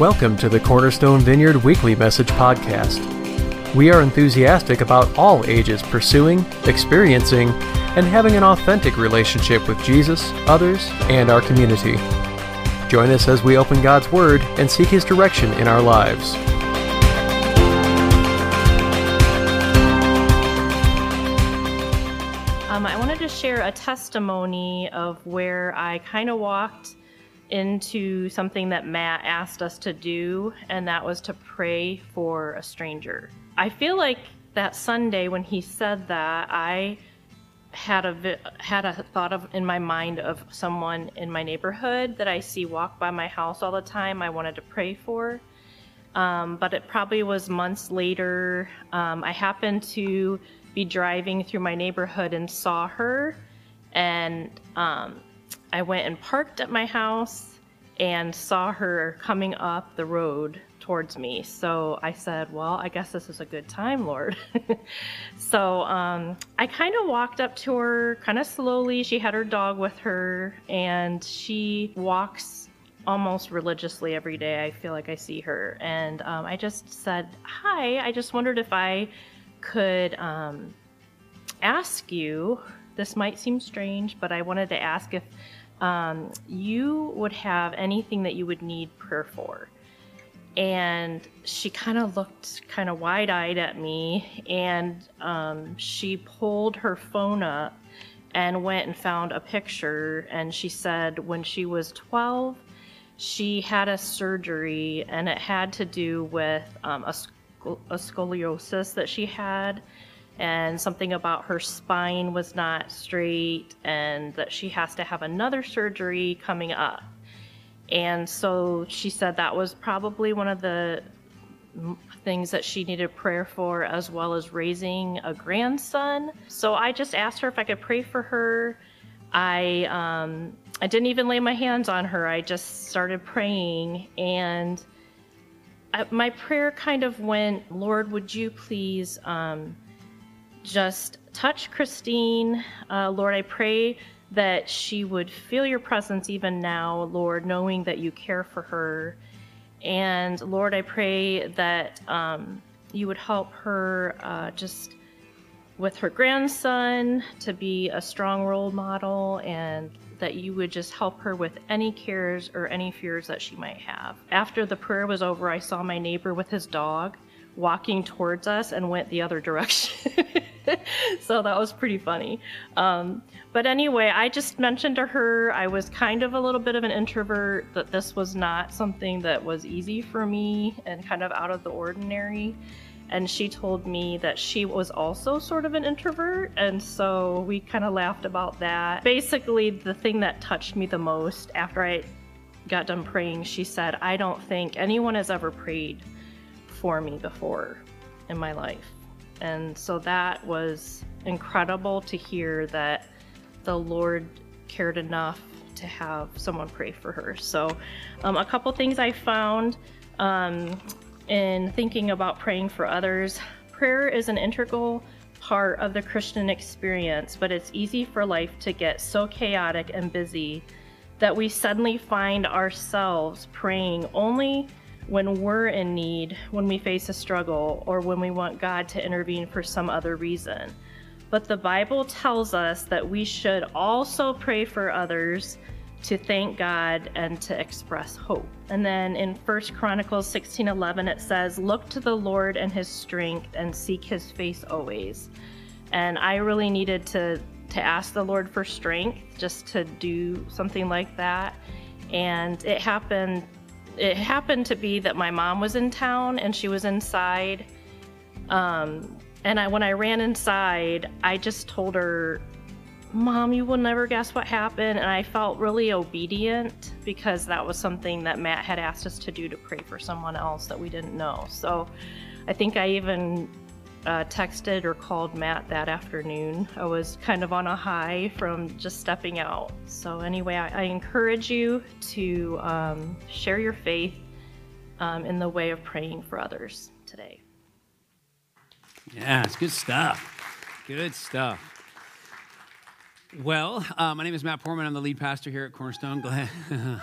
Welcome to the Cornerstone Vineyard Weekly Message Podcast. We are enthusiastic about all ages pursuing, experiencing, and having an authentic relationship with Jesus, others, and our community. Join us as we open God's Word and seek His direction in our lives. Um, I wanted to share a testimony of where I kind of walked into something that Matt asked us to do, and that was to pray for a stranger. I feel like that Sunday when he said that, I had a had a thought of in my mind of someone in my neighborhood that I see walk by my house all the time. I wanted to pray for, um, but it probably was months later. Um, I happened to be driving through my neighborhood and saw her, and um, I went and parked at my house and saw her coming up the road towards me. So I said, Well, I guess this is a good time, Lord. so um, I kind of walked up to her kind of slowly. She had her dog with her, and she walks almost religiously every day. I feel like I see her. And um, I just said, Hi, I just wondered if I could um, ask you. This might seem strange, but I wanted to ask if um, you would have anything that you would need prayer for. And she kind of looked kind of wide eyed at me, and um, she pulled her phone up and went and found a picture. And she said when she was 12, she had a surgery, and it had to do with um, a, sco- a scoliosis that she had and something about her spine was not straight and that she has to have another surgery coming up. And so she said that was probably one of the things that she needed prayer for, as well as raising a grandson. So I just asked her if I could pray for her. I um, I didn't even lay my hands on her. I just started praying, and my prayer kind of went, Lord, would you please um, just touch Christine. Uh, Lord, I pray that she would feel your presence even now, Lord, knowing that you care for her. And Lord, I pray that um, you would help her uh, just with her grandson to be a strong role model and that you would just help her with any cares or any fears that she might have. After the prayer was over, I saw my neighbor with his dog walking towards us and went the other direction. so that was pretty funny. Um, but anyway, I just mentioned to her I was kind of a little bit of an introvert, that this was not something that was easy for me and kind of out of the ordinary. And she told me that she was also sort of an introvert. And so we kind of laughed about that. Basically, the thing that touched me the most after I got done praying, she said, I don't think anyone has ever prayed for me before in my life. And so that was incredible to hear that the Lord cared enough to have someone pray for her. So, um, a couple things I found um, in thinking about praying for others prayer is an integral part of the Christian experience, but it's easy for life to get so chaotic and busy that we suddenly find ourselves praying only when we're in need, when we face a struggle, or when we want God to intervene for some other reason. But the Bible tells us that we should also pray for others to thank God and to express hope. And then in 1 Chronicles 16:11 it says, "Look to the Lord and his strength and seek his face always." And I really needed to to ask the Lord for strength just to do something like that. And it happened it happened to be that my mom was in town and she was inside. Um, and I, when I ran inside, I just told her, Mom, you will never guess what happened. And I felt really obedient because that was something that Matt had asked us to do to pray for someone else that we didn't know. So I think I even uh, texted or called Matt that afternoon. I was kind of on a high from just stepping out. So, anyway, I, I encourage you to um, share your faith um, in the way of praying for others today. Yeah, it's good stuff. Good stuff. Well, uh, my name is Matt Poorman. I'm the lead pastor here at Cornerstone. Glad,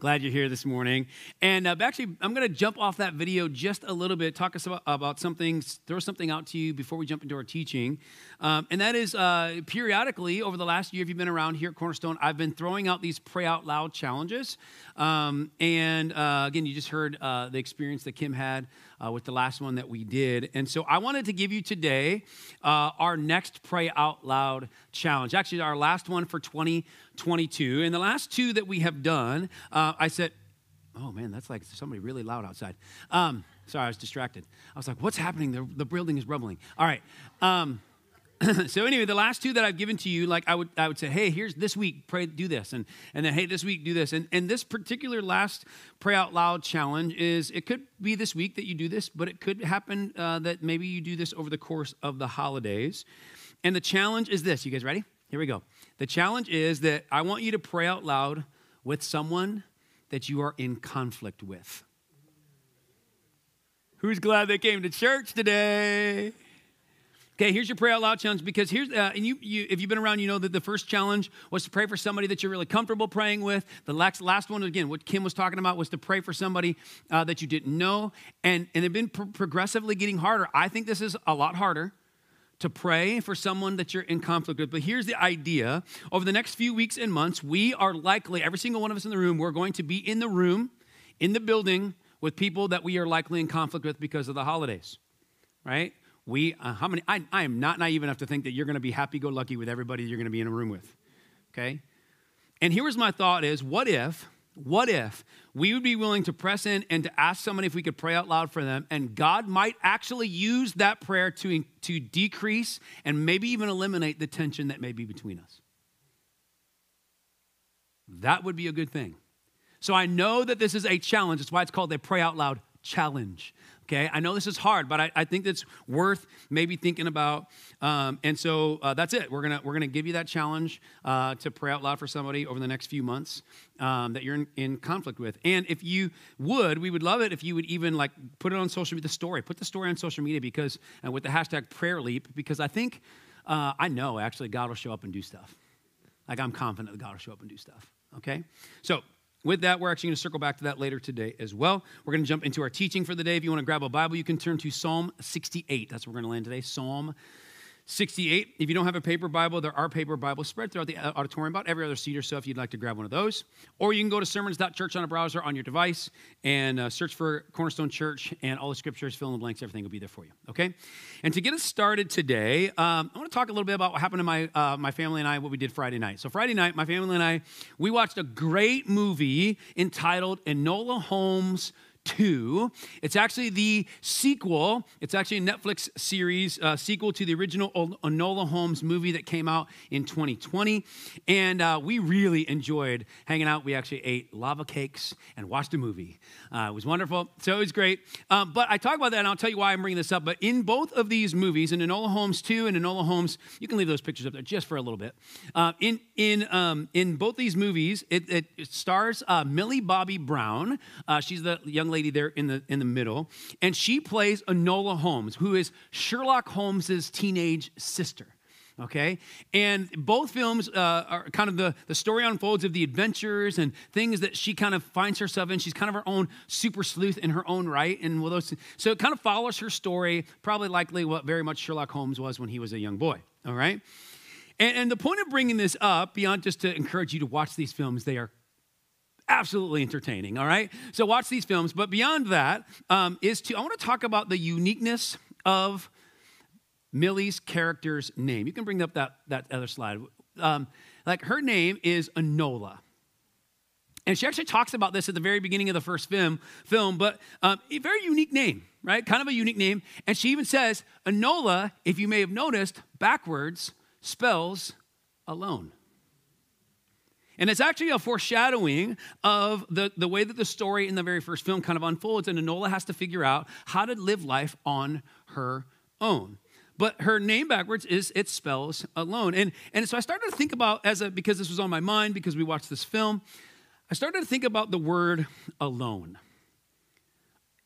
Glad you're here this morning. And uh, actually, I'm going to jump off that video just a little bit, talk us about, about something, throw something out to you before we jump into our teaching. Um, and that is uh, periodically over the last year, if you've been around here at Cornerstone, I've been throwing out these pray out loud challenges. Um, and uh, again, you just heard uh, the experience that Kim had uh, with the last one that we did. And so I wanted to give you today uh, our next pray out loud challenge. Actually, our last one for 2022. And the last two that we have done, uh, I said, oh man, that's like somebody really loud outside. Um, sorry, I was distracted. I was like, what's happening? The, the building is rumbling. All right. Um, so anyway, the last two that I've given to you, like I would, I would say, hey, here's this week, pray, do this, and and then hey, this week, do this, and and this particular last pray out loud challenge is it could be this week that you do this, but it could happen uh, that maybe you do this over the course of the holidays, and the challenge is this. You guys ready? Here we go. The challenge is that I want you to pray out loud with someone that you are in conflict with. Who's glad they came to church today? Okay, here's your pray out loud challenge because here's, uh, and you, you, if you've been around, you know that the first challenge was to pray for somebody that you're really comfortable praying with. The last, last one, again, what Kim was talking about was to pray for somebody uh, that you didn't know. And, and they've been pro- progressively getting harder. I think this is a lot harder to pray for someone that you're in conflict with. But here's the idea over the next few weeks and months, we are likely, every single one of us in the room, we're going to be in the room, in the building, with people that we are likely in conflict with because of the holidays, right? We, uh, how many, I, I am not naive enough to think that you're going to be happy go lucky with everybody you're going to be in a room with. Okay? And here's my thought is what if, what if we would be willing to press in and to ask somebody if we could pray out loud for them, and God might actually use that prayer to, to decrease and maybe even eliminate the tension that may be between us? That would be a good thing. So I know that this is a challenge. That's why it's called a pray out loud challenge. Okay, I know this is hard, but I, I think it's worth maybe thinking about. Um, and so uh, that's it. We're gonna we're gonna give you that challenge uh, to pray out loud for somebody over the next few months um, that you're in, in, conflict with. And if you would, we would love it if you would even like put it on social media. The story, put the story on social media because uh, with the hashtag Prayer Leap, because I think uh, I know actually God will show up and do stuff. Like I'm confident that God will show up and do stuff. Okay, so with that, we're actually going to circle back to that later today as well. We're going to jump into our teaching for the day. If you want to grab a Bible, you can turn to Psalm 68. That's where we're going to land today. Psalm 68. If you don't have a paper Bible, there are paper Bibles spread throughout the auditorium, about every other seat or so if you'd like to grab one of those. Or you can go to sermons.church on a browser on your device and uh, search for Cornerstone Church and all the scriptures, fill in the blanks, everything will be there for you, okay? And to get us started today, um, I want to talk a little bit about what happened to my, uh, my family and I, what we did Friday night. So, Friday night, my family and I, we watched a great movie entitled Enola Holmes 2. It's actually the sequel. It's actually a Netflix series, uh, sequel to the original Enola Holmes movie that came out in 2020. And uh, we really enjoyed hanging out. We actually ate lava cakes and watched a movie. Uh, it was wonderful. So it was great. Um, but I talk about that, and I'll tell you why I'm bringing this up. But in both of these movies, in Enola Holmes 2 and Enola Holmes, you can leave those pictures up there just for a little bit. Uh, in, in, um, in both these movies, it, it stars uh, Millie Bobby Brown. Uh, she's the young lady there in the, in the middle. And she plays Enola Holmes, who is Sherlock Holmes's teenage sister okay and both films uh, are kind of the, the story unfolds of the adventures and things that she kind of finds herself in she's kind of her own super sleuth in her own right and those, so it kind of follows her story probably likely what very much sherlock holmes was when he was a young boy all right and, and the point of bringing this up beyond just to encourage you to watch these films they are absolutely entertaining, all right? So watch these films. But beyond that, um, is to, I want to talk about the uniqueness of Millie's character's name. You can bring up that, that other slide. Um, like her name is Enola. And she actually talks about this at the very beginning of the first film, film but um, a very unique name, right? Kind of a unique name. And she even says, Enola, if you may have noticed, backwards spells alone. And it's actually a foreshadowing of the, the way that the story in the very first film kind of unfolds, and Enola has to figure out how to live life on her own. But her name backwards is it spells alone. And, and so I started to think about, as a, because this was on my mind, because we watched this film, I started to think about the word alone.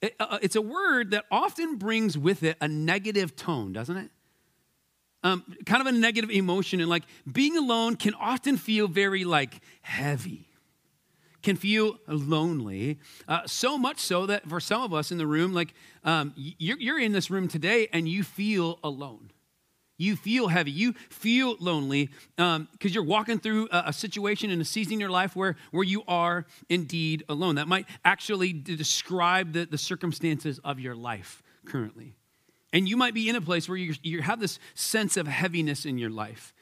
It, uh, it's a word that often brings with it a negative tone, doesn't it? Um, kind of a negative emotion and like being alone can often feel very like heavy can feel lonely, uh, so much so that for some of us in the room, like um, you're, you're in this room today and you feel alone. You feel heavy. You feel lonely because um, you're walking through a, a, situation in a season in your life where, where you are indeed alone. That might actually describe the, the circumstances of your life currently. And you might be in a place where you, you have this sense of heaviness in your life.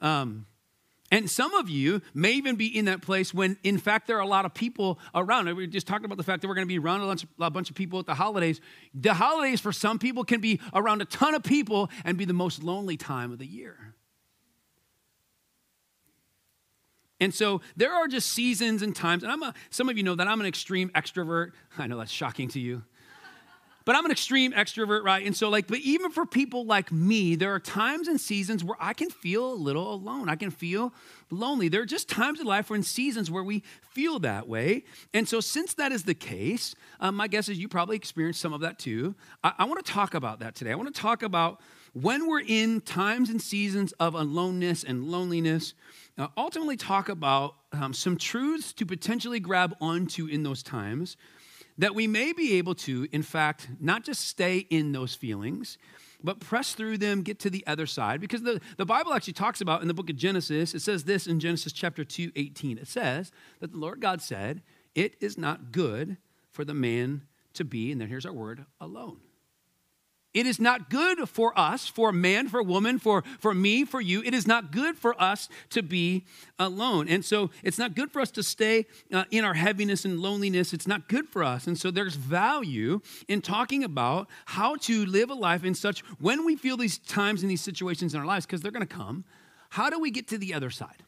Um, and some of you may even be in that place when, in fact, there are a lot of people around. We just talked about the fact that we're going to be around a bunch, a bunch of people at the holidays. The holidays, for some people, can be around a ton of people and be the most lonely time of the year. And so there are just seasons and times, and I'm a, some of you know that I'm an extreme extrovert. I know that's shocking to you but I'm an extreme extrovert, right? And so, like, but even for people like me, there are times and seasons where I can feel a little alone. I can feel lonely. There are just times in life or in seasons where we feel that way. And so, since that is the case, um, my guess is you probably experienced some of that too. I, I want to talk about that today. I want to talk about when we're in times and seasons of aloneness and loneliness. Uh, ultimately, talk about um, some truths to potentially grab onto in those times that we may be able to, in fact, not just stay in those feelings, but press through them, get to the other side. Because the, the Bible actually talks about in the book of Genesis, it says this in Genesis chapter 2, 18. It says that the Lord God said, It is not good for the man to be, and then here's our word, alone. It is not good for us, for man, for woman, for, for me, for you. It is not good for us to be alone. And so it's not good for us to stay uh, in our heaviness and loneliness. It's not good for us. And so there's value in talking about how to live a life in such, when we feel these times and these situations in our lives, because they're going to come, how do we get to the other side?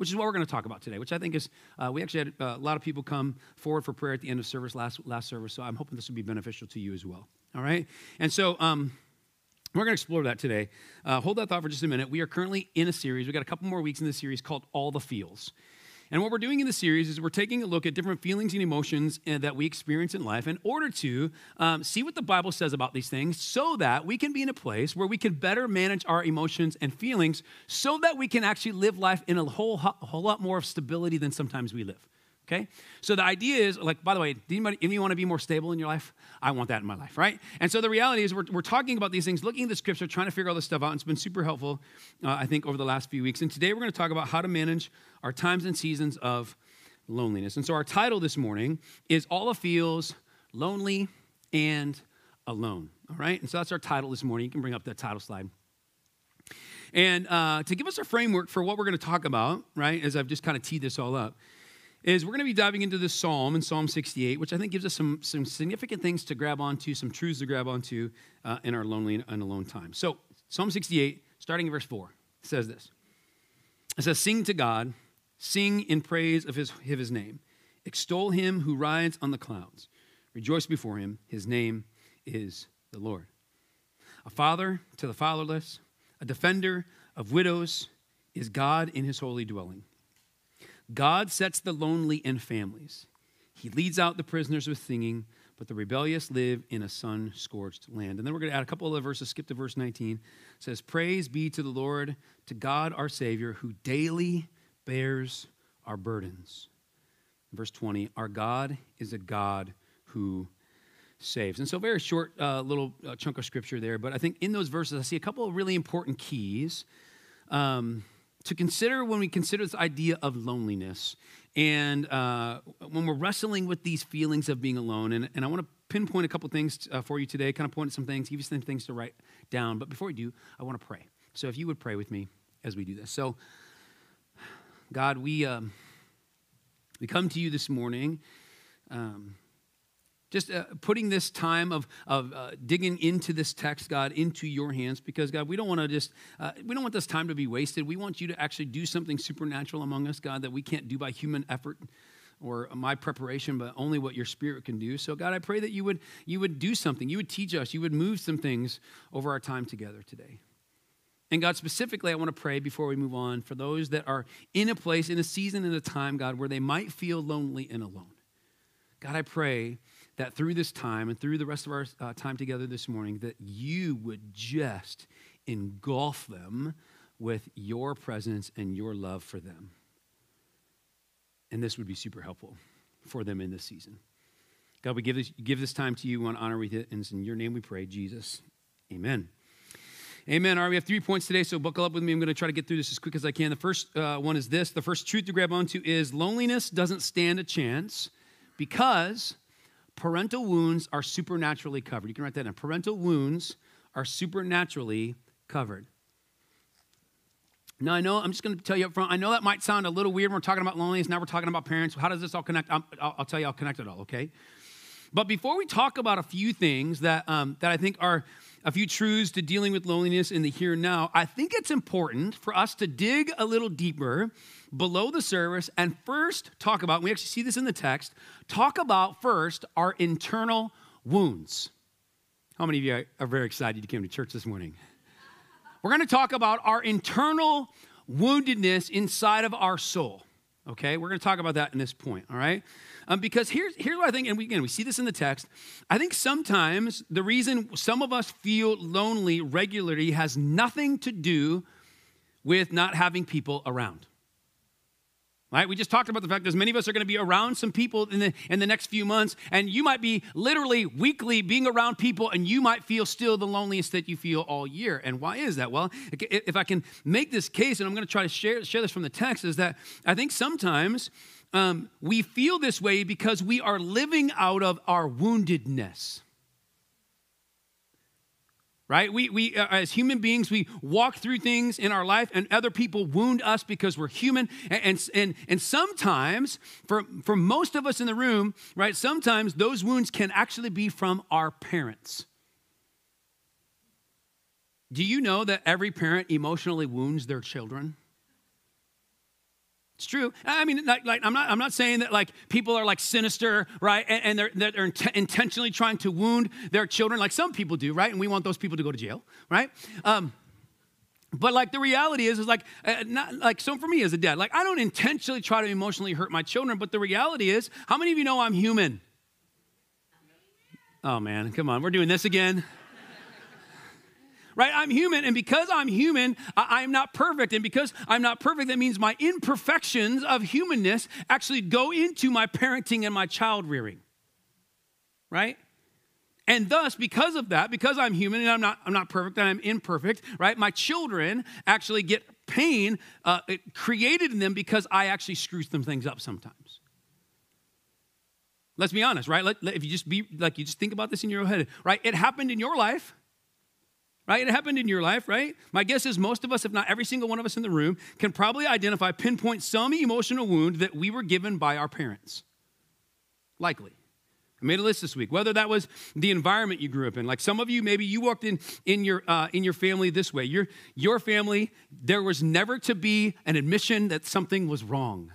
Which is what we're going to talk about today, which I think is, uh, we actually had uh, a lot of people come forward for prayer at the end of service, last, last service, so I'm hoping this will be beneficial to you as well. All right? And so, um, we're going to explore that today. Uh, hold that thought for just a minute. We are currently in a series. We've got a couple more weeks in this series called All the Feels. And what we're doing in the series is we're taking a look at different feelings and emotions uh, that we experience in life in order to um, see what the Bible says about these things so that we can be in a place where we can better manage our emotions and feelings so that we can actually live life in a whole, whole lot more of stability than sometimes we live. Okay? So the idea is, like, by the way, do anybody, anybody want to be more stable in your life? I want that in my life, right? And so the reality is, we're, we're talking about these things, looking at the scripture, trying to figure all this stuff out. And it's been super helpful, uh, I think, over the last few weeks. And today we're going to talk about how to manage our times and seasons of loneliness. And so our title this morning is All the Feels Lonely and Alone. All right? And so that's our title this morning. You can bring up that title slide. And uh, to give us a framework for what we're going to talk about, right, as I've just kind of teed this all up, is we're going to be diving into this psalm in Psalm 68, which I think gives us some, some significant things to grab onto, some truths to grab onto uh, in our lonely and alone time. So, Psalm 68, starting in verse 4, says this It says, Sing to God, sing in praise of his, of his name, extol him who rides on the clouds, rejoice before him, his name is the Lord. A father to the fatherless, a defender of widows is God in his holy dwelling. God sets the lonely in families. He leads out the prisoners with singing, but the rebellious live in a sun scorched land. And then we're going to add a couple of verses, skip to verse 19. It says, Praise be to the Lord, to God our Savior, who daily bears our burdens. Verse 20, Our God is a God who saves. And so, very short uh, little uh, chunk of scripture there, but I think in those verses, I see a couple of really important keys. Um, to consider when we consider this idea of loneliness and uh, when we're wrestling with these feelings of being alone. And, and I want to pinpoint a couple things uh, for you today, kind of point at some things, give you some things to write down. But before we do, I want to pray. So if you would pray with me as we do this. So, God, we, um, we come to you this morning. Um, just uh, putting this time of, of uh, digging into this text god into your hands because god we don't want to just uh, we don't want this time to be wasted. We want you to actually do something supernatural among us god that we can't do by human effort or my preparation but only what your spirit can do. So god i pray that you would you would do something. You would teach us. You would move some things over our time together today. And God, specifically, I want to pray before we move on for those that are in a place, in a season, in a time, God, where they might feel lonely and alone. God, I pray that through this time and through the rest of our uh, time together this morning, that you would just engulf them with your presence and your love for them. And this would be super helpful for them in this season. God, we give this, give this time to you. We want to honor with it. And in your name we pray, Jesus. Amen. Amen. All right, we have three points today, so buckle up with me. I'm going to try to get through this as quick as I can. The first uh, one is this the first truth to grab onto is loneliness doesn't stand a chance because parental wounds are supernaturally covered. You can write that down. Parental wounds are supernaturally covered. Now, I know, I'm just going to tell you up front, I know that might sound a little weird. We're talking about loneliness, now we're talking about parents. How does this all connect? I'll, I'll tell you, I'll connect it all, okay? But before we talk about a few things that, um, that I think are a few truths to dealing with loneliness in the here and now, I think it's important for us to dig a little deeper below the surface and first talk about, we actually see this in the text, talk about first our internal wounds. How many of you are very excited you came to church this morning? We're going to talk about our internal woundedness inside of our soul. Okay, we're going to talk about that in this point, all right? Um, because here's, here's what I think, and we, again, we see this in the text. I think sometimes the reason some of us feel lonely regularly has nothing to do with not having people around. Right? We just talked about the fact that many of us are going to be around some people in the, in the next few months, and you might be literally weekly being around people, and you might feel still the loneliest that you feel all year. And why is that? Well, if I can make this case, and I'm going to try to share, share this from the text, is that I think sometimes um, we feel this way because we are living out of our woundedness right? We, we uh, as human beings, we walk through things in our life, and other people wound us because we're human. And, and, and sometimes, for, for most of us in the room, right, sometimes those wounds can actually be from our parents. Do you know that every parent emotionally wounds their children? It's true. I mean, like, like, I'm not. I'm not saying that like people are like sinister, right? And, and they're they're int- intentionally trying to wound their children, like some people do, right? And we want those people to go to jail, right? Um, but like the reality is, is like uh, not like so for me as a dad, like I don't intentionally try to emotionally hurt my children. But the reality is, how many of you know I'm human? Oh man, come on, we're doing this again right? I'm human, and because I'm human, I- am not perfect. And because I'm not perfect, that means my imperfections of humanness actually go into my parenting and my child rearing, right? And thus, because of that, because I'm human and I'm not, I'm not perfect and I'm imperfect, right? My children actually get pain uh, created in them because I actually screw some things up sometimes. Let's be honest, right? Let, let, if you just be like, you just think about this in your head, right? It happened in your life right? It happened in your life, right? My guess is most of us, if not every single one of us in the room, can probably identify, pinpoint some emotional wound that we were given by our parents. Likely. I made a list this week. Whether that was the environment you grew up in, like some of you, maybe you walked in in your uh, in your family this way. Your your family, there was never to be an admission that something was wrong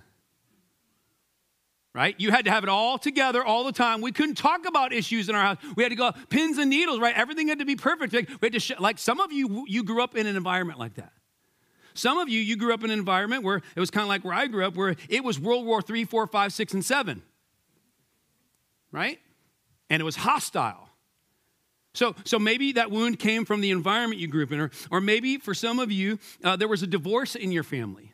right? You had to have it all together all the time. We couldn't talk about issues in our house. We had to go pins and needles, right? Everything had to be perfect. Like, we had to sh- like some of you, you grew up in an environment like that. Some of you, you grew up in an environment where it was kind of like where I grew up, where it was World War III, 4, 5, 6, and 7, right? And it was hostile. So, so maybe that wound came from the environment you grew up in, or, or maybe for some of you, uh, there was a divorce in your family.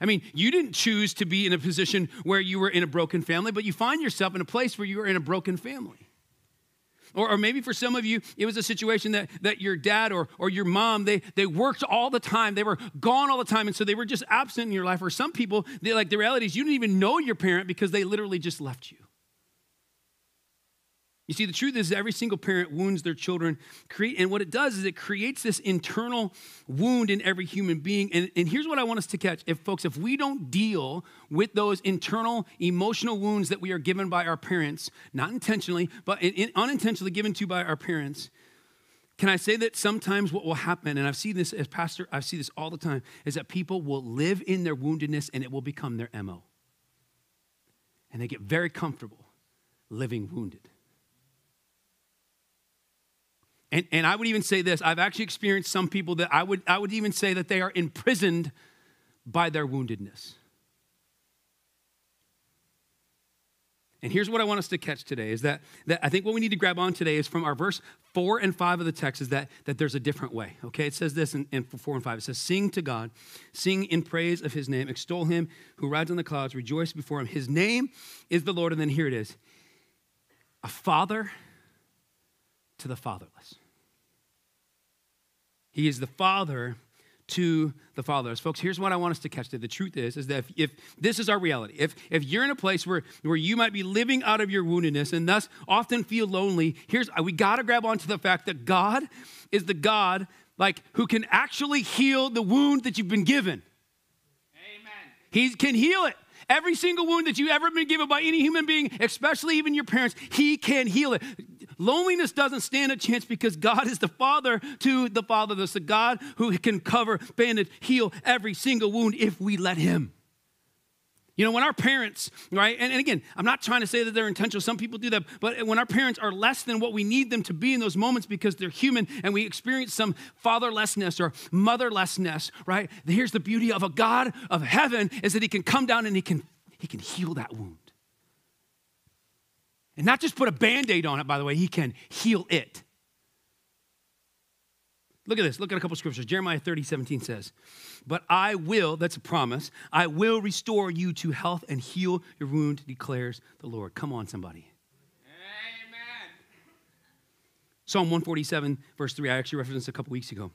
I mean, you didn't choose to be in a position where you were in a broken family, but you find yourself in a place where you are in a broken family. Or, or, maybe for some of you, it was a situation that, that your dad or, or your mom, they, they worked all the time. They were gone all the time. And so they were just absent in your life. Or some people, they like the reality is you didn't even know your parent because they literally just left you. You see, the truth is every single parent wounds their children. And what it does is it creates this internal wound in every human being. And, and here's what I want us to catch. If folks, if we don't deal with those internal emotional wounds that we are given by our parents, not intentionally, but in, in, unintentionally given to by our parents, can I say that sometimes what will happen, and I've seen this as pastor, I see this all the time, is that people will live in their woundedness and it will become their MO. And they get very comfortable living wounded. And, and I would even say this I've actually experienced some people that I would, I would even say that they are imprisoned by their woundedness. And here's what I want us to catch today is that, that I think what we need to grab on today is from our verse four and five of the text is that, that there's a different way. Okay, it says this in, in four and five. It says, Sing to God, sing in praise of his name, extol him who rides on the clouds, rejoice before him. His name is the Lord. And then here it is a father to the fatherless. He is the father to the fathers. Folks, here's what I want us to catch today. The truth is, is that if, if, this is our reality, if, if you're in a place where, where you might be living out of your woundedness and thus often feel lonely, here's uh, we gotta grab onto the fact that God is the God like who can actually heal the wound that you've been given. Amen. He can heal it. Every single wound that you've ever been given by any human being, especially even your parents, He can heal it. Loneliness doesn't stand a chance because God is the Father to the fatherless, the God who can cover, bandage, heal every single wound if we let Him. You know, when our parents, right, and, and, again, I'm not trying to say that they're intentional, some people do that, but when our parents are less than what we need them to be in those moments because they're human and we experience some fatherlessness or motherlessness, right, here's the beauty of a God of heaven is that He can come down and He can, he can heal that wound. And not just put a band aid on it, by the way, he can heal it. Look at this. Look at a couple scriptures. Jeremiah 30, 17 says, But I will, that's a promise, I will restore you to health and heal your wound, declares the Lord. Come on, somebody. Amen. Psalm 147, verse 3, I actually referenced a couple weeks ago.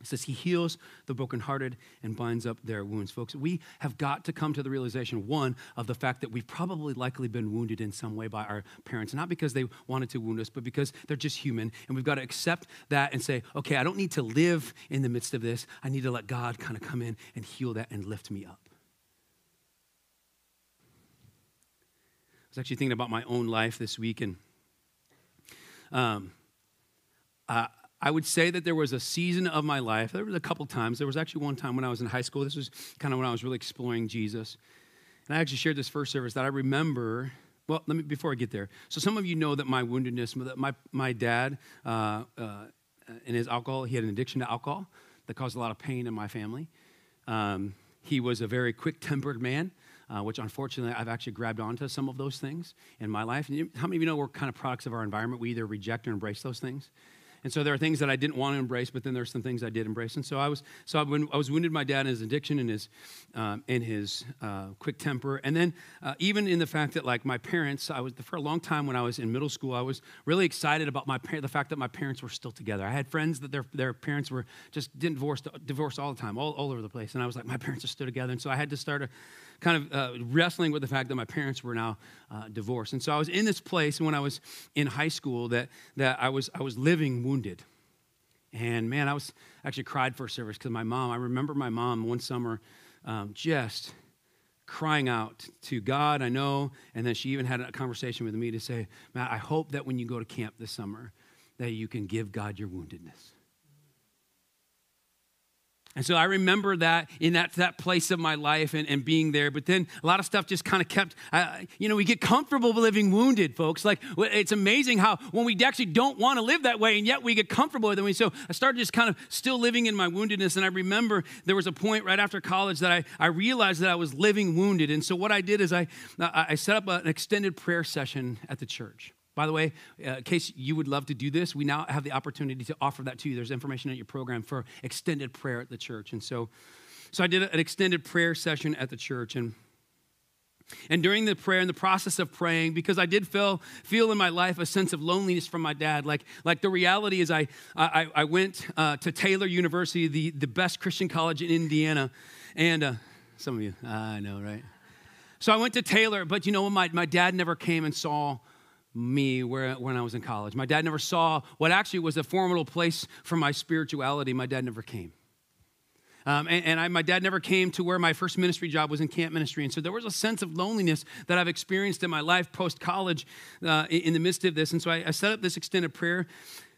It says he heals the brokenhearted and binds up their wounds. Folks, we have got to come to the realization, one, of the fact that we've probably likely been wounded in some way by our parents, not because they wanted to wound us, but because they're just human. And we've got to accept that and say, okay, I don't need to live in the midst of this. I need to let God kind of come in and heal that and lift me up. I was actually thinking about my own life this week, and um, uh, I would say that there was a season of my life. There was a couple times. There was actually one time when I was in high school. This was kind of when I was really exploring Jesus. And I actually shared this first service that I remember. Well, let me before I get there. So some of you know that my woundedness. My my dad, uh, uh, in his alcohol, he had an addiction to alcohol that caused a lot of pain in my family. Um, he was a very quick-tempered man. Uh, which unfortunately I've actually grabbed onto some of those things in my life. And how many of you know we're kind of products of our environment? We either reject or embrace those things. And so there are things that I didn't want to embrace, but then there's some things I did embrace. And so I was, so when I was wounded by my dad in his addiction and his, um, in his uh, quick temper. And then uh, even in the fact that like my parents, I was, for a long time when I was in middle school, I was really excited about my the fact that my parents were still together. I had friends that their, their parents were just didn't divorce, divorced all the time, all, all over the place. And I was like, my parents are still together. And so I had to start a, kind of uh, wrestling with the fact that my parents were now uh, divorced. And so I was in this place when I was in high school that, that I, was, I was living wounded. And man, I was actually cried for service because my mom, I remember my mom one summer um, just crying out to God, I know. And then she even had a conversation with me to say, Matt, I hope that when you go to camp this summer, that you can give God your woundedness. And so I remember that in that, that place of my life and, and being there. But then a lot of stuff just kind of kept, you know, we get comfortable living wounded, folks. Like it's amazing how when we actually don't want to live that way and yet we get comfortable with it. So I started just kind of still living in my woundedness. And I remember there was a point right after college that I, I realized that I was living wounded. And so what I did is I, I set up an extended prayer session at the church. By the way, uh, in case you would love to do this, we now have the opportunity to offer that to you. There's information at your program for extended prayer at the church. And so, so I did an extended prayer session at the church. And and during the prayer, in the process of praying, because I did feel, feel in my life a sense of loneliness from my dad. Like, like the reality is, I, I, I went uh, to Taylor University, the, the best Christian college in Indiana. And uh, some of you, I know, right? So I went to Taylor, but you know, what? my, my dad never came and saw me when I was in college. My dad never saw what actually was a formidable place for my spirituality. My dad never came. Um, and, and I, my dad never came to where my first ministry job was in camp ministry. And so there was a sense of loneliness that I've experienced in my life post college uh, in, in, the midst of this. And so I, I set up this extended prayer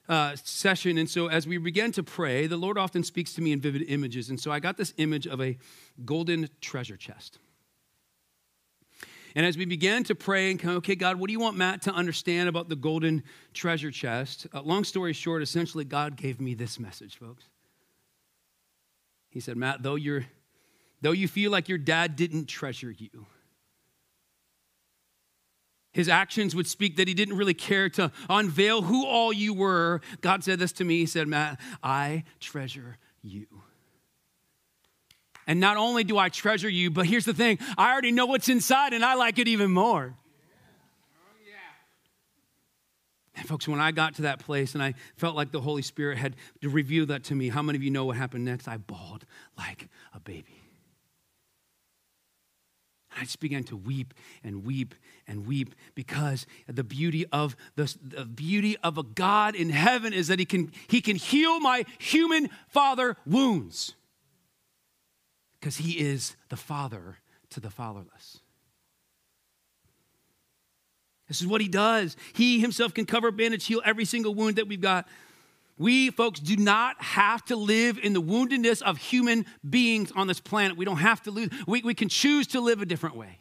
uh, session. And so as we began to pray, the Lord often speaks to me in vivid images. And so I got this image of a golden treasure chest. And as we began to pray and come, okay, God, what do you want Matt to understand about the golden treasure chest? Uh, long story short, essentially, God gave me this message, folks. He said, Matt, though, you're, though you feel like your dad didn't treasure you, His actions would speak that he didn't really care to unveil who all you were. God said this to me. He said, Matt, I treasure you. And not only do I treasure you, but here's the thing I already know what's inside and I like it even more. And folks, when I got to that place and I felt like the Holy Spirit had revealed that to me, how many of you know what happened next? I bawled like a baby. I just began to weep and weep and weep because the beauty of the, the, beauty of a God in heaven is that he can, he can heal my human father wounds because he is the father to the fatherless. This is what he does. He himself can cover, bandage, heal every single wound that we've got. We, folks, do not have to live in the woundedness of human beings on this planet. We don't have to lose. We, we can choose to live a different way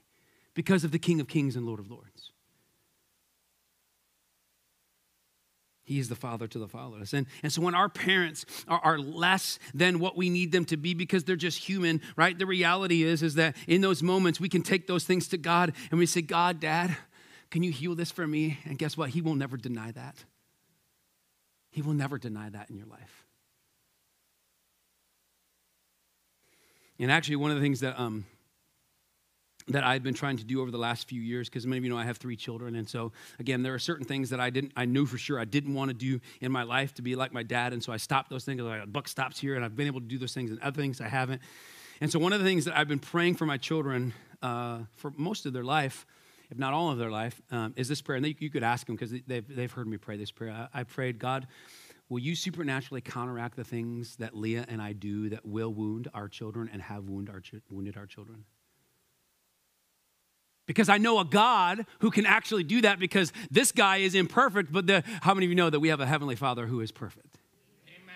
because of the King of Kings and Lord of Lords. He is the father to the fatherless. And, and so when our parents are, are less than what we need them to be because they're just human, right? The reality is, is that in those moments we can take those things to God and we say, God, Dad, can you heal this for me? And guess what? He will never deny that. He will never deny that in your life. And actually, one of the things that, um, that I've been trying to do over the last few years, because many of you know I have three children, and so again, there are certain things that I didn't, I knew for sure I didn't want to do in my life to be like my dad, and so I stopped those things. Like buck stops here, and I've been able to do those things, and other things I haven't. And so one of the things that I've been praying for my children uh, for most of their life if not all of their life, um, is this prayer. And they, you could ask them because they've, they've heard me pray this prayer. I, I prayed, God, will you supernaturally counteract the things that Leah and I do that will wound our children and have wound our, wounded our children? Because I know a God who can actually do that because this guy is imperfect, but the, how many of you know that we have a Heavenly Father who is perfect? Amen.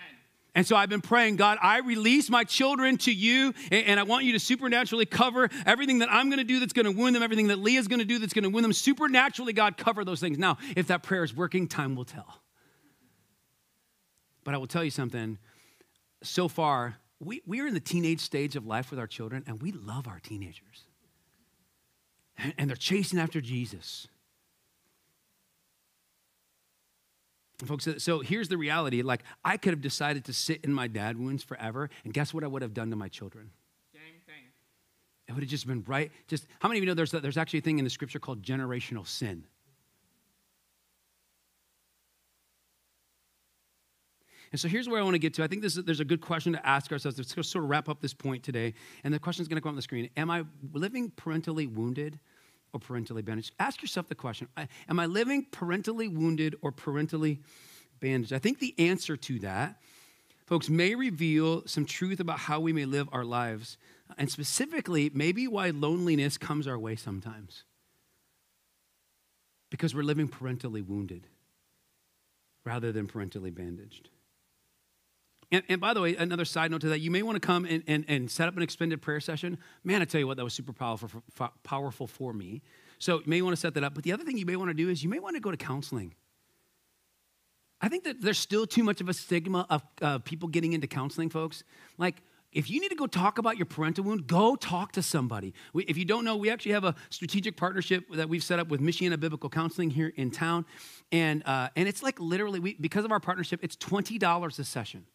And so I've been praying, God, I release my children to you, and I want you to supernaturally cover everything that I'm going to do that's going to wound them, everything that Leah's going to do that's going to wound them. Supernaturally, God, cover those things. Now, if that prayer is working, time will tell. But I will tell you something. So far, we, we are in the teenage stage of life with our children, and we love our teenagers. And, and they're chasing after Jesus. Folks, so here's the reality. Like, I could have decided to sit in my dad wounds forever, and guess what I would have done to my children? Same thing. It would have just been right. Just how many of you know there's, there's actually a thing in the scripture called generational sin? And so here's where I want to get to. I think this is, there's a good question to ask ourselves. Let's sort of wrap up this point today. And the question is going to come on the screen Am I living parentally wounded? or parentally bandaged? Ask yourself the question Am I living parentally wounded or parentally bandaged? I think the answer to that, folks, may reveal some truth about how we may live our lives, and specifically, maybe why loneliness comes our way sometimes. Because we're living parentally wounded rather than parentally bandaged. And, and, by the way, another side note to that, you may want to come and, and, and set up an extended prayer session. Man, I tell you what, that was super powerful for, powerful for me. So you may want to set that up. But the other thing you may want to do is you may want to go to counseling. I think that there's still too much of a stigma of uh, people getting into counseling, folks. Like, if you need to go talk about your parental wound, go talk to somebody. We, if you don't know, we actually have a strategic partnership that we've set up with Michiana Biblical Counseling here in town. And, uh, and it's like literally, we, because of our partnership, it's $20 a session.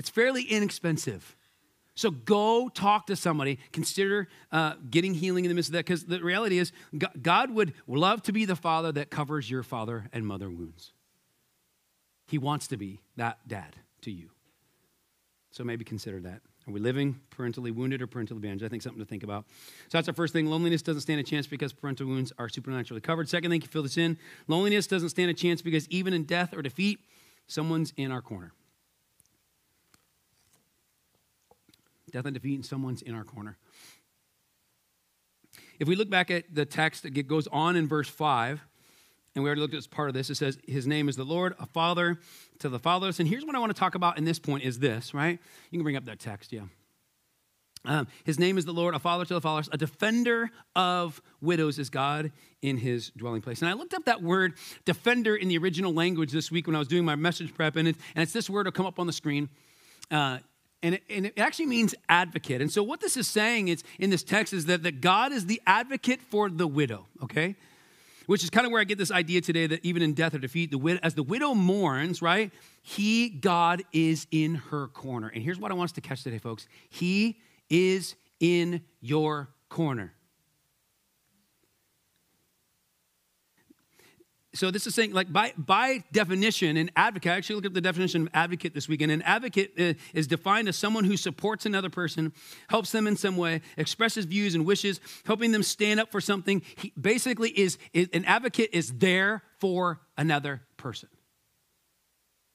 It's fairly inexpensive. So go talk to somebody. Consider uh, getting healing in the midst of that because the reality is, God would love to be the father that covers your father and mother wounds. He wants to be that dad to you. So maybe consider that. Are we living parentally wounded or parentally bandaged? I think something to think about. So that's our first thing. Loneliness doesn't stand a chance because parental wounds are supernaturally covered. Second thing, you fill this in. Loneliness doesn't stand a chance because even in death or defeat, someone's in our corner. Death and defeat, and someone's in our corner. If we look back at the text, it goes on in verse 5, and we already looked at this part of this. It says, His name is the Lord, a father to the fatherless. And here's what I want to talk about in this point is this, right? You can bring up that text, yeah. Um, his name is the Lord, a father to the fatherless, a defender of widows is God in his dwelling place. And I looked up that word defender in the original language this week when I was doing my message prep, and, and it's this word will come up on the screen. Uh, and it, and it, actually means advocate. And so, what this is saying is in this text is that, that God is the advocate for the widow, okay? which is kind of where I get this idea today that even in death or defeat, the as the widow mourns, right? He, God, is in her corner. And here's what I want us to catch today, folks He is in your corner. So this is saying like by, by definition an advocate I actually look at the definition of advocate this weekend. An advocate uh, is defined as someone who supports another person helps them in some way expresses views and wishes helping them stand up for something. He basically is, is an advocate is there for another person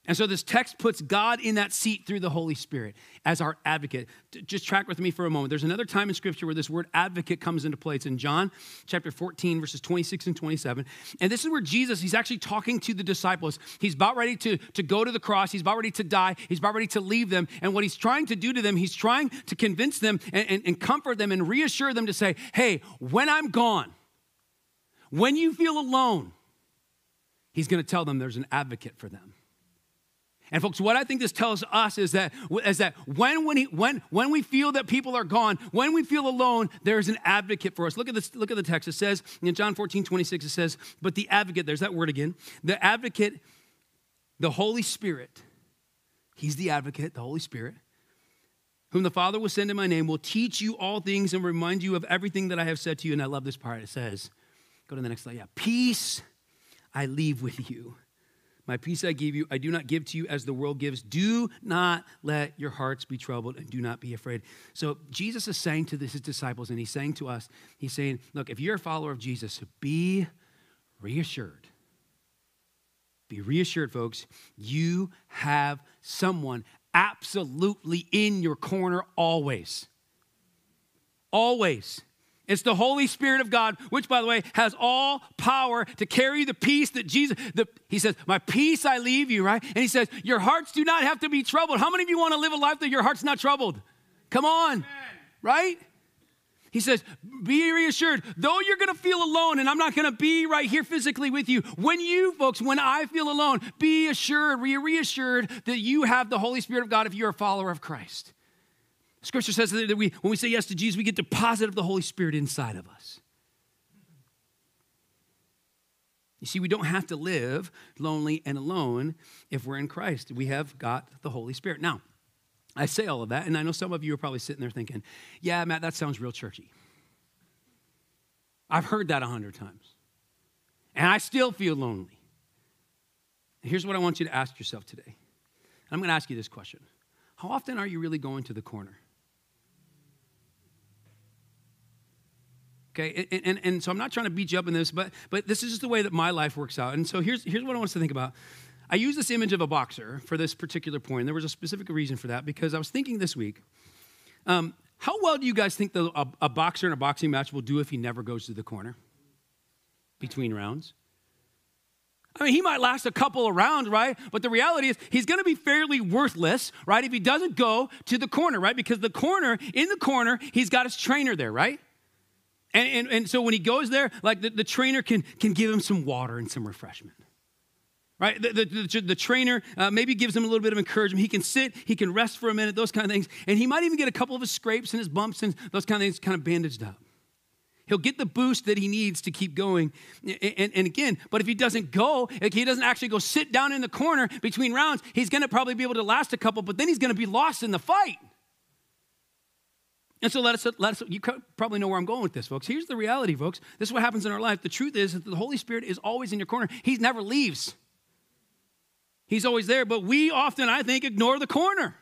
and so this text puts God in that seat through the Holy Spirit as our advocate. Just track with me for a moment. There's another time in Scripture where this word advocate comes into play. It's in John chapter 14, verses 26 and 27. And this is where Jesus, he's actually talking to the disciples. He's about ready to, to go to the cross, he's about ready to die, he's about ready to leave them. And what he's trying to do to them, he's trying to convince them and, and, and comfort them and reassure them to say, hey, when I'm gone, when you feel alone, he's going to tell them there's an advocate for them. And folks, what I think this tells us is that, is that when, when, he, when, when we feel that people are gone, when we feel alone, there's an advocate for us. Look at this, look at the text. It says in John 14, 26, it says, but the advocate, there's that word again. The advocate, the Holy Spirit, he's the advocate, the Holy Spirit, whom the Father will send in my name, will teach you all things and remind you of everything that I have said to you. And I love this part. It says, go to the next slide. Yeah, peace I leave with you my peace I give you, I do not give to you as the world gives. Do not let your hearts be troubled and do not be afraid. So Jesus is saying to his disciples, and he's saying to us, he's saying, look, if you're a follower of Jesus, be reassured. Be reassured, folks. You have someone absolutely in your corner always. Always. It's the Holy Spirit of God, which, by the way, has all power to carry the peace that Jesus, the, he says, My peace I leave you, right? And he says, Your hearts do not have to be troubled. How many of you want to live a life that your heart's not troubled? Come on, Amen. right? He says, Be reassured, though you're going to feel alone, and I'm not going to be right here physically with you. When you, folks, when I feel alone, be assured, be reassured that you have the Holy Spirit of God if you're a follower of Christ. Scripture says that we, when we say yes to Jesus, we get the deposit of the Holy Spirit inside of us. You see, we don't have to live lonely and alone if we're in Christ. We have got the Holy Spirit. Now, I say all of that, and I know some of you are probably sitting there thinking, yeah, Matt, that sounds real churchy. I've heard that a hundred times, and I still feel lonely. Here's what I want you to ask yourself today. I'm going to ask you this question How often are you really going to the corner? Okay, and, and, and so I'm not trying to beat you up in this, but, but this is just the way that my life works out. And so here's, here's what I want us to think about. I use this image of a boxer for this particular point. There was a specific reason for that because I was thinking this week, um, how well do you guys think the, a, a boxer in a boxing match will do if he never goes to the corner between rounds? I mean, he might last a couple of rounds, right? But the reality is, he's going to be fairly worthless, right? If he doesn't go to the corner, right? Because the corner, in the corner, he's got his trainer there, right? And, and, and so when he goes there, like the, the trainer can, can give him some water and some refreshment. Right? The, the, the, the trainer uh, maybe gives him a little bit of encouragement. He can sit, he can rest for a minute, those kind of things. And he might even get a couple of his scrapes and his bumps and those kind of things kind of bandaged up. He'll get the boost that he needs to keep going. And, and, and, again, but if he doesn't go, if he doesn't actually go sit down in the corner between rounds, he's going to probably be able to last a couple, but then he's going to be lost in the fight. And so let us, let us, you probably know where I'm going with this, folks. Here's the reality, folks. This is what happens in our life. The truth is that the Holy Spirit is always in your corner. He never leaves. He's always there, but we often, I think, ignore the corner.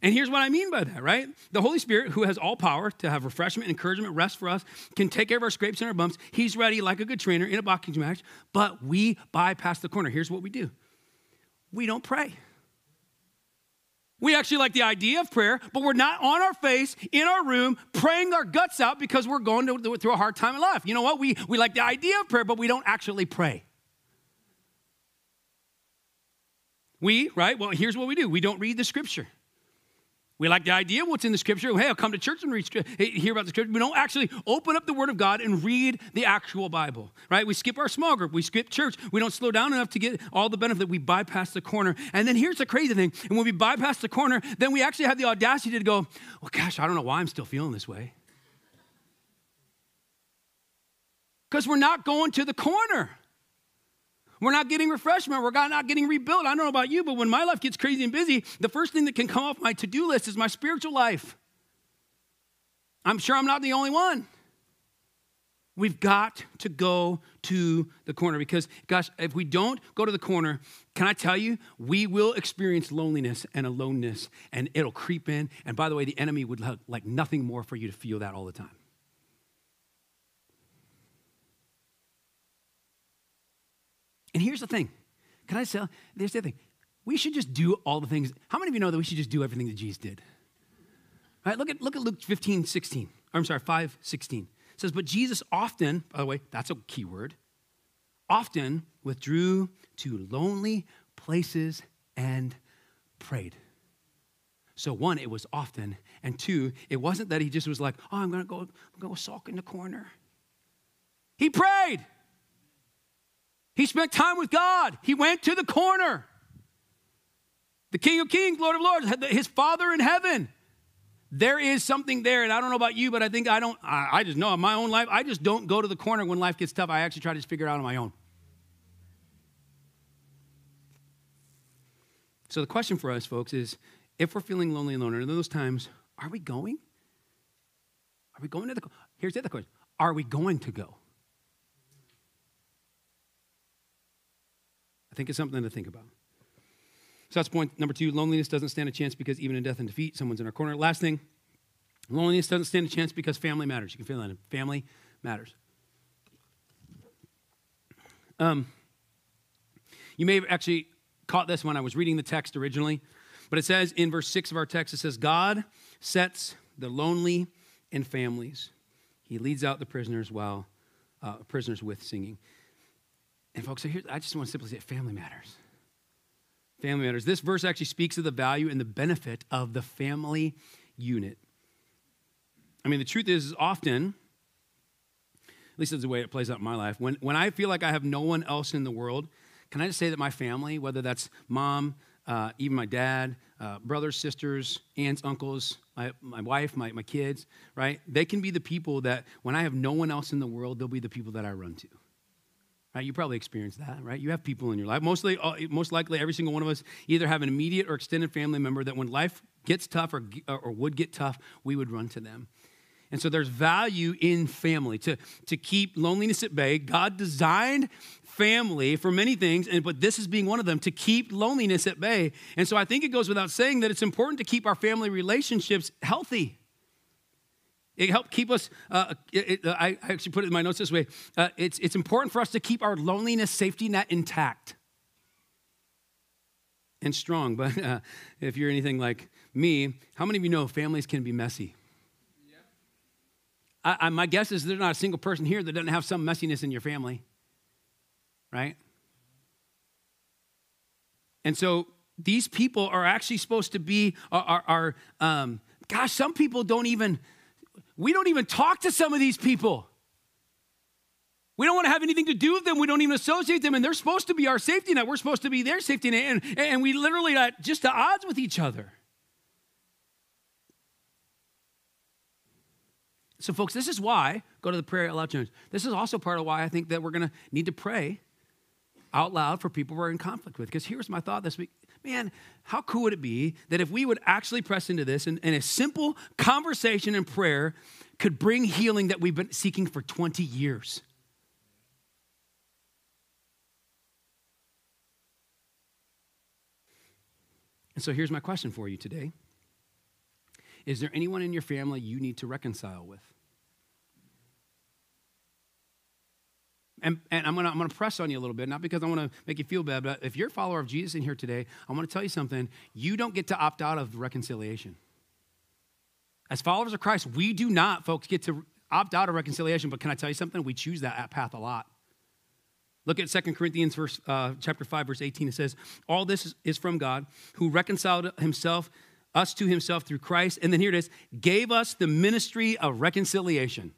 And here's what I mean by that, right? The Holy Spirit, who has all power to have refreshment, encouragement, rest for us, can take care of our scrapes and our bumps. He's ready like a good trainer in a boxing match, but we bypass the corner. Here's what we do we don't pray. We actually like the idea of prayer, but we're not on our face in our room praying our guts out because we're going to, through a hard time in life. You know what? We, we like the idea of prayer, but we don't actually pray. We, right? Well, here's what we do we don't read the scripture. We like the idea of what's in the scripture. Hey, I'll come to church and read, hear about the scripture. We don't actually open up the word of God and read the actual Bible, right? We skip our small group. We skip church. We don't slow down enough to get all the benefit. We bypass the corner. And then here's the crazy thing. And when we bypass the corner, then we actually have the audacity to go, well, gosh, I don't know why I'm still feeling this way. Because we're not going to the corner. We're not getting refreshment. We're not getting rebuilt. I don't know about you, but when my life gets crazy and busy, the first thing that can come off my to do list is my spiritual life. I'm sure I'm not the only one. We've got to go to the corner because, gosh, if we don't go to the corner, can I tell you, we will experience loneliness and aloneness and it'll creep in. And by the way, the enemy would like nothing more for you to feel that all the time. And here's the thing can I say, there's the thing. We should just do all the things. How many of you know that we should just do everything that Jesus did? All right, look at, look at Luke 15, 16. I'm sorry, 5, 16. It says, But Jesus often, by the way, that's a key word, often withdrew to lonely places and prayed. So one, it was often, and two, it wasn't that he just was like, "Oh, I'm gonna go, I'm gonna go sulk in the corner." He prayed. He spent time with God. He went to the corner. The King of Kings, Lord of Lords, his Father in heaven there is something there, and I don't know about you, but I think I don't, I, just know in my own life, I just don't go to the corner when life gets tough. I actually try to figure it out on my own. So the question for us, folks, is if we're feeling lonely and lonely in those times, are we going? Are we going to the here's the other question. Are we going to go? Think it's something to think about. So that's point number two. Loneliness doesn't stand a chance because even in death and defeat, someone's in our corner. Last thing, loneliness doesn't stand a chance because family matters. You can feel that. Family matters. Um, you may have actually caught this when I was reading the text originally, but it says in verse 6 of our text, it says, God sets the lonely in families. He leads out the prisoners while uh, prisoners with singing. And folks, so here, I just want to simply say family matters family matters. This verse actually speaks of the value and the benefit of the family unit. I mean, the truth is, often, at least that's the way it plays out in my life, when, when I feel like I have no one else in the world, can I just say that my family, whether that's mom, uh, even my dad, uh, brothers, sisters, aunts, uncles, my, my wife, my, my kids, right? They can be the people that when I have no one else in the world, they'll be the people that I run to. Right? You probably experienced that, right? You have people in your life. Mostly, uh, most likely, every single one of us either have an immediate or extended family member that when life gets tough or, or would get tough, we would run to them. And so there's value in family to, to keep loneliness at bay. God designed family for many things, and but this is being one of them to keep loneliness at bay. And so I think it goes without saying that it's important to keep our family relationships healthy. It helped keep us, uh, it, it, I actually put it in my notes this way uh, it's, it's important for us to keep our loneliness safety net intact and strong. But uh, if you're anything like me, how many of you know families can be messy? I, I, my guess is there's not a single person here that doesn't have some messiness in your family, right? And so these people are actually supposed to be, are, are, are um, gosh, some people don't even we don't even talk to some of these people. We don't want to have anything to do with them. We don't even associate them. And they're supposed to be our safety net. We're supposed to be their safety net. And, and we literally are just at odds with each other. So, folks, this is why, go to the prayer out loud challenge. This is also part of why I think that we're going to need to pray out loud for people we're in conflict with. Because here's my thought this week man, how cool would it be that if we would actually press into this and, and a simple conversation and prayer could bring healing that we've been seeking for 20 years? And so here's my question for you today Is there anyone in your family you need to reconcile with? And, and I'm going to I'm gonna press on you a little bit, not because I want to make you feel bad, but if you're a follower of Jesus in here today, I want to tell you something. You don't get to opt out of reconciliation. As followers of Christ, we do not, folks, get to opt out of reconciliation, but can I tell you something? We choose that path a lot. Look at 2 Corinthians verse, uh, chapter 5, verse 18. It says, All this is, is from God, who reconciled himself, us to himself through Christ. And then here it is, gave us the ministry of reconciliation.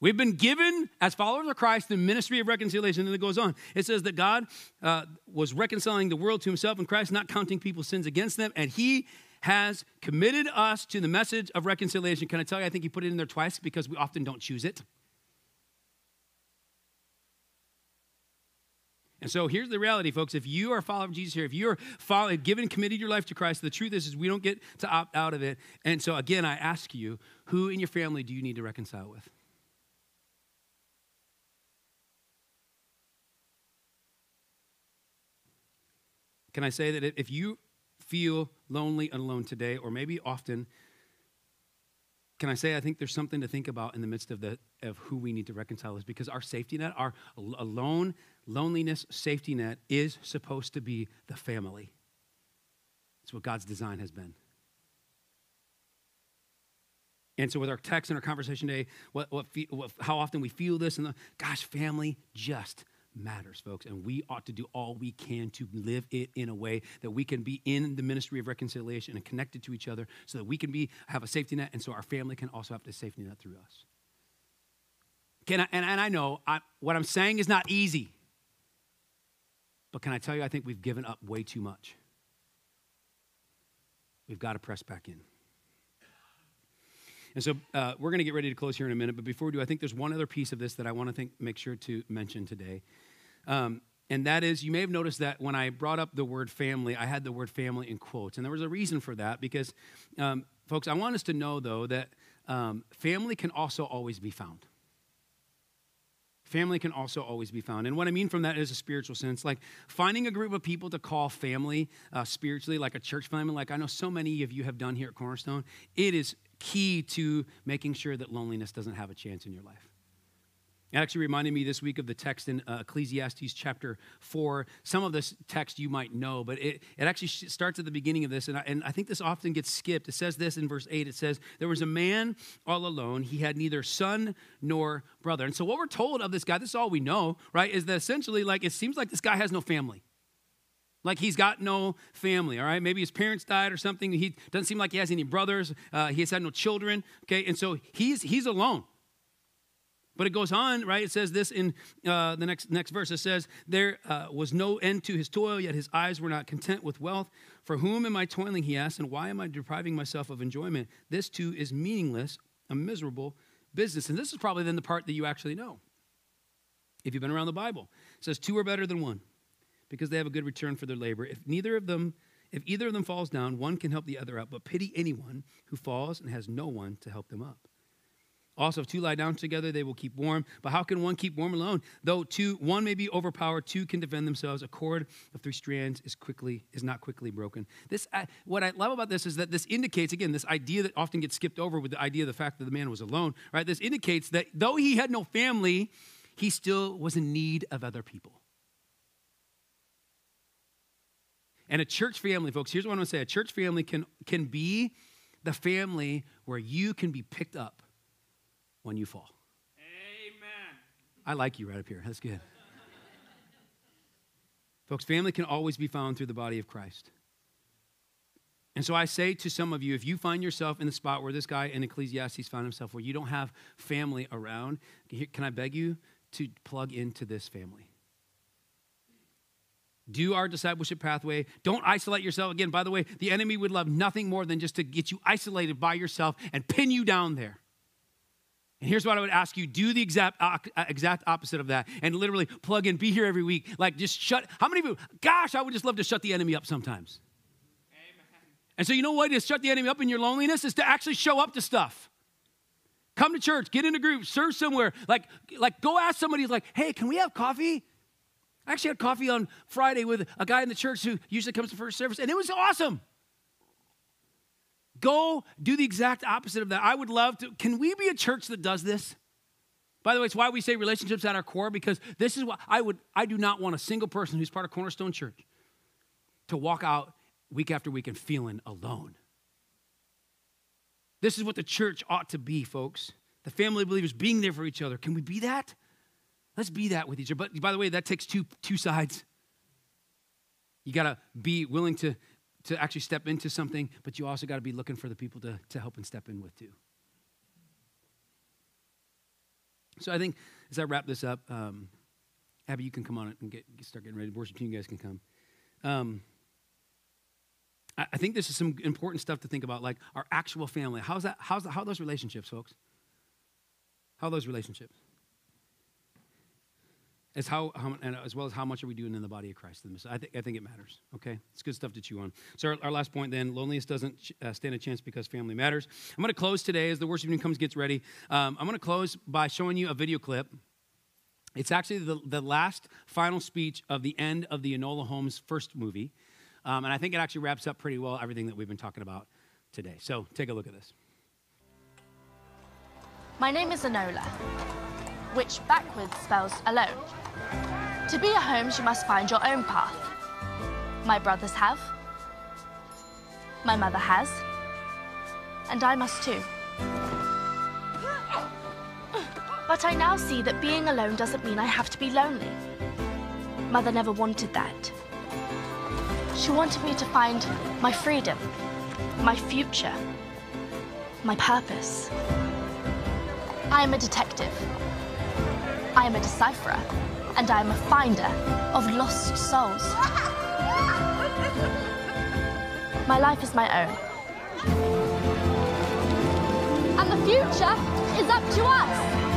We've been given, as followers of Christ, the ministry of reconciliation. And it goes on. It says that God uh, was reconciling the world to himself in Christ, not counting people's sins against them. And he has committed us to the message of reconciliation. Can I tell you, I think he put it in there twice because we often don't choose it. And so here's the reality, folks. If you are following Jesus here, if you're following, given, committed your life to Christ, the truth is, is we don't get to opt out of it. And so again, I ask you, who in your family do you need to reconcile with? Can I say that if you feel lonely and alone today, or maybe often, can I say I think there's something to think about in the midst of the of who we need to reconcile is because our safety net, our alone loneliness safety net is supposed to be the family. It's what God's design has been. And so, with our text and our conversation today, what, what, what, how often we feel this, and the, gosh, family just matters, folks. And we ought to do all we can to live it in a way that we can be in the ministry of reconciliation and connected to each other so that we can be have a safety net and so our family can also have a safety net through us. Can I, and, and I know I, what I'm saying is not easy. But can I tell you, I think we've given up way too much. We've got to press back in. And so uh, we're going to get ready to close here in a minute. But before we do, I think there's one other piece of this that I want to think, make sure to mention today. Um, and that is, you may have noticed that when I brought up the word family, I had the word family in quotes. And there was a reason for that because, um, folks, I want us to know, though, that um, family can also always be found. Family can also always be found. And what I mean from that is a spiritual sense. Like finding a group of people to call family uh, spiritually, like a church family, like I know so many of you have done here at Cornerstone, it is key to making sure that loneliness doesn't have a chance in your life. It actually reminded me this week of the text in uh, Ecclesiastes chapter 4. Some of this text you might know, but it, it actually starts at the beginning of this, and I, and I think this often gets skipped. It says this in verse 8 it says, There was a man all alone. He had neither son nor brother. And so, what we're told of this guy, this is all we know, right, is that essentially, like, it seems like this guy has no family. Like he's got no family, all right? Maybe his parents died or something. He doesn't seem like he has any brothers. Uh, he has had no children, okay? And so he's, he's alone. But it goes on, right? It says this in uh, the next, next verse. It says, There uh, was no end to his toil, yet his eyes were not content with wealth. For whom am I toiling, he asked, and why am I depriving myself of enjoyment? This too is meaningless, a miserable business. And this is probably then the part that you actually know. If you've been around the Bible, it says, Two are better than one because they have a good return for their labor. If neither of them, if either of them falls down, one can help the other up, but pity anyone who falls and has no one to help them up. Also, if two lie down together, they will keep warm. But how can one keep warm alone? Though two, one may be overpowered, two can defend themselves. A cord of three strands is quickly is not quickly broken. This, uh, what I love about this is that this indicates again this idea that often gets skipped over with the idea of the fact that the man was alone. Right? This indicates that though he had no family, he still was in need of other people. And a church family, folks. Here's what I want to say: a church family can can be the family where you can be picked up when you fall. Amen. I like you right up here. That's good. Folks, family can always be found through the body of Christ. And so I say to some of you, if you find yourself in the spot where this guy in Ecclesiastes found himself, where you don't have family around, can I beg you to plug into this family? Do our discipleship pathway. Don't isolate yourself. Again, by the way, the enemy would love nothing more than just to get you isolated by yourself and pin you down there. And here's what I would ask you do the exact, uh, exact opposite of that and literally plug in, be here every week. Like, just shut. How many of you, gosh, I would just love to shut the enemy up sometimes. Amen. And so, you know what? To shut the enemy up in your loneliness is to actually show up to stuff. Come to church, get in a group, serve somewhere. Like, like go ask somebody, like, hey, can we have coffee? I actually had coffee on Friday with a guy in the church who usually comes to first service, and it was awesome. Go do the exact opposite of that. I would love to. Can we be a church that does this? By the way, it's why we say relationships at our core because this is what I would I do not want a single person who's part of Cornerstone Church to walk out week after week and feeling alone. This is what the church ought to be, folks. The family believers being there for each other. Can we be that? Let's be that with each other. But by the way, that takes two, two sides. You got to be willing to, to actually step into something, but you also got to be looking for the people to, to help and step in with too. So I think as I wrap this up, um, Abby, you can come on it and get, start getting ready. Worship team, you guys can come. Um, I, I think this is some important stuff to think about, like our actual family. How's that? How's that, how those relationships, folks? How are those relationships? As how, how and as well as how much are we doing in the body of Christ. I think I think it matters. Okay, it's good stuff to chew on. So our, our last point then: loneliness doesn't uh, stand a chance because family matters. I'm going to close today as the worship team comes gets ready. Um, I'm going to close by showing you a video clip. It's actually the, the last final speech of the end of the Enola Holmes first movie, um, and I think it actually wraps up pretty well everything that we've been talking about today. So take a look at this. My name is Enola, which backwards spells alone. To be at home, you must find your own path. My brothers have. My mother has. And I must too. But I now see that being alone doesn't mean I have to be lonely. Mother never wanted that. She wanted me to find my freedom, my future, my purpose. I am a detective. I am a decipherer. And I am a finder of lost souls. My life is my own. And the future is up to us.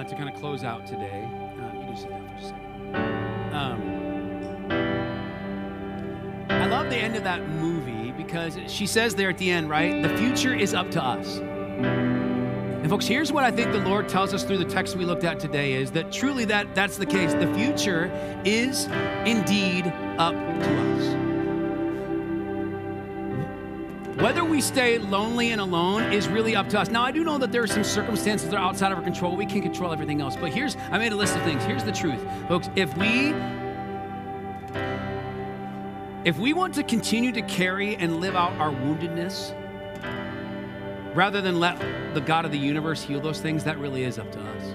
Uh, to kind of close out today. Um, you can sit down for a second. Um, I love the end of that movie because she says there at the end, right? The future is up to us. And folks, here's what I think the Lord tells us through the text we looked at today is that truly that that's the case. The future is indeed up to us. We stay lonely and alone is really up to us. Now, I do know that there are some circumstances that are outside of our control. We can control everything else. But here's, I made a list of things. Here's the truth, folks. If we, if we want to continue to carry and live out our woundedness, rather than let the God of the universe heal those things, that really is up to us.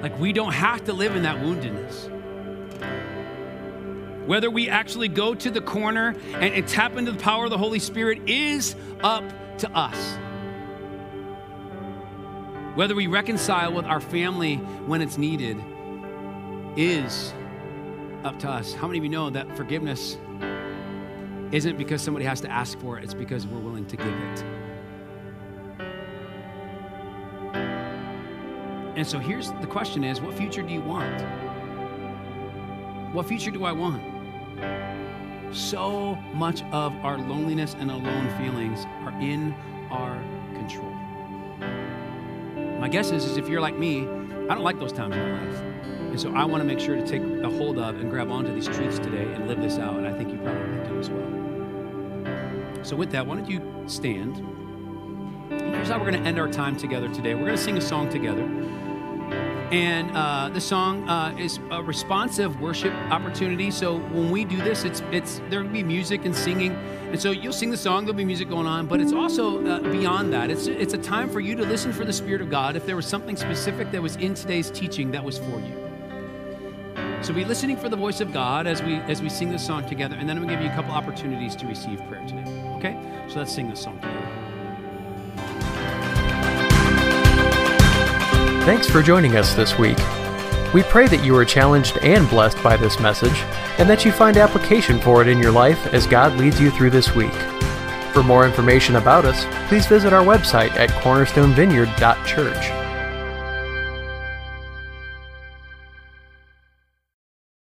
Like, we don't have to live in that woundedness. Whether we actually go to the corner and, and tap into the power of the Holy Spirit is up to us. Whether we reconcile with our family when it's needed is up to us. How many of you know that forgiveness isn't because somebody has to ask for it, it's because we're willing to give it? And so here's the question is what future do you want? What future do I want? So much of our loneliness and alone feelings are in our control. My guess is, is if you're like me, I don't like those times in my life. And so I want to make sure to take a hold of and grab onto these truths today and live this out. And I think you probably do as well. So, with that, why don't you stand? Here's how we're going to end our time together today. We're going to sing a song together. And uh, the song uh, is a responsive worship opportunity. So when we do this, it's it's there'll be music and singing, and so you'll sing the song. There'll be music going on, but it's also uh, beyond that. It's it's a time for you to listen for the Spirit of God. If there was something specific that was in today's teaching that was for you, so be listening for the voice of God as we as we sing this song together, and then I'm gonna give you a couple opportunities to receive prayer today. Okay, so let's sing this song together. Thanks for joining us this week. We pray that you are challenged and blessed by this message, and that you find application for it in your life as God leads you through this week. For more information about us, please visit our website at cornerstonevineyard.church.